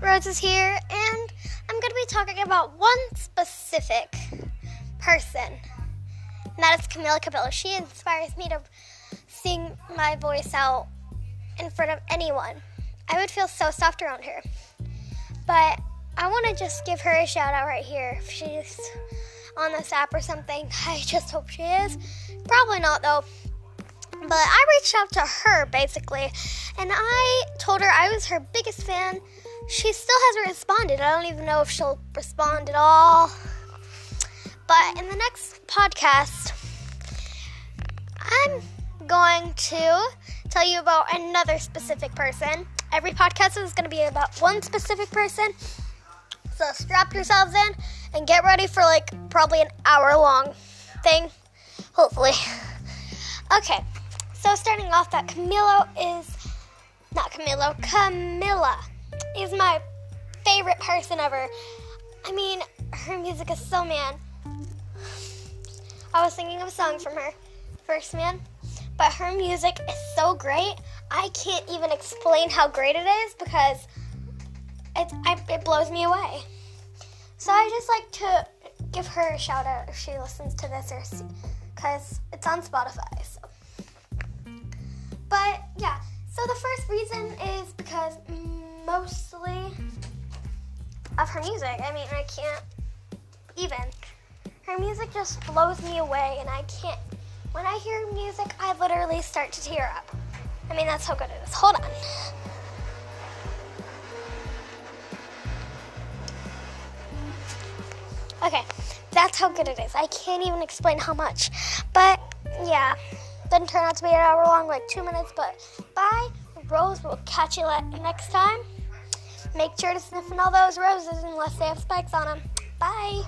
Roses here, and I'm going to be talking about one specific person, and that is Camila Cabello. She inspires me to sing my voice out in front of anyone. I would feel so soft around her. But I want to just give her a shout out right here. If she's on this app or something, I just hope she is. Probably not, though. But I reached out to her basically, and I told her I was her biggest fan she still hasn't responded. I don't even know if she'll respond at all. But in the next podcast, I'm going to tell you about another specific person. Every podcast is going to be about one specific person. So strap yourselves in and get ready for like probably an hour long thing, hopefully. Okay, so starting off, that Camilo is not Camilo, Camilla is my favorite person ever. I mean, her music is so man. I was singing a song from her, First Man, but her music is so great. I can't even explain how great it is because it, I, it blows me away. So I just like to give her a shout out if she listens to this or because it's on Spotify. So. But yeah, so the first reason is because. Mostly of her music. I mean, I can't even. Her music just blows me away, and I can't. When I hear music, I literally start to tear up. I mean, that's how good it is. Hold on. Okay, that's how good it is. I can't even explain how much. But yeah, didn't turn out to be an hour long, like two minutes. But bye, Rose. We'll catch you next time. Make sure to sniff in all those roses unless they have spikes on them. Bye.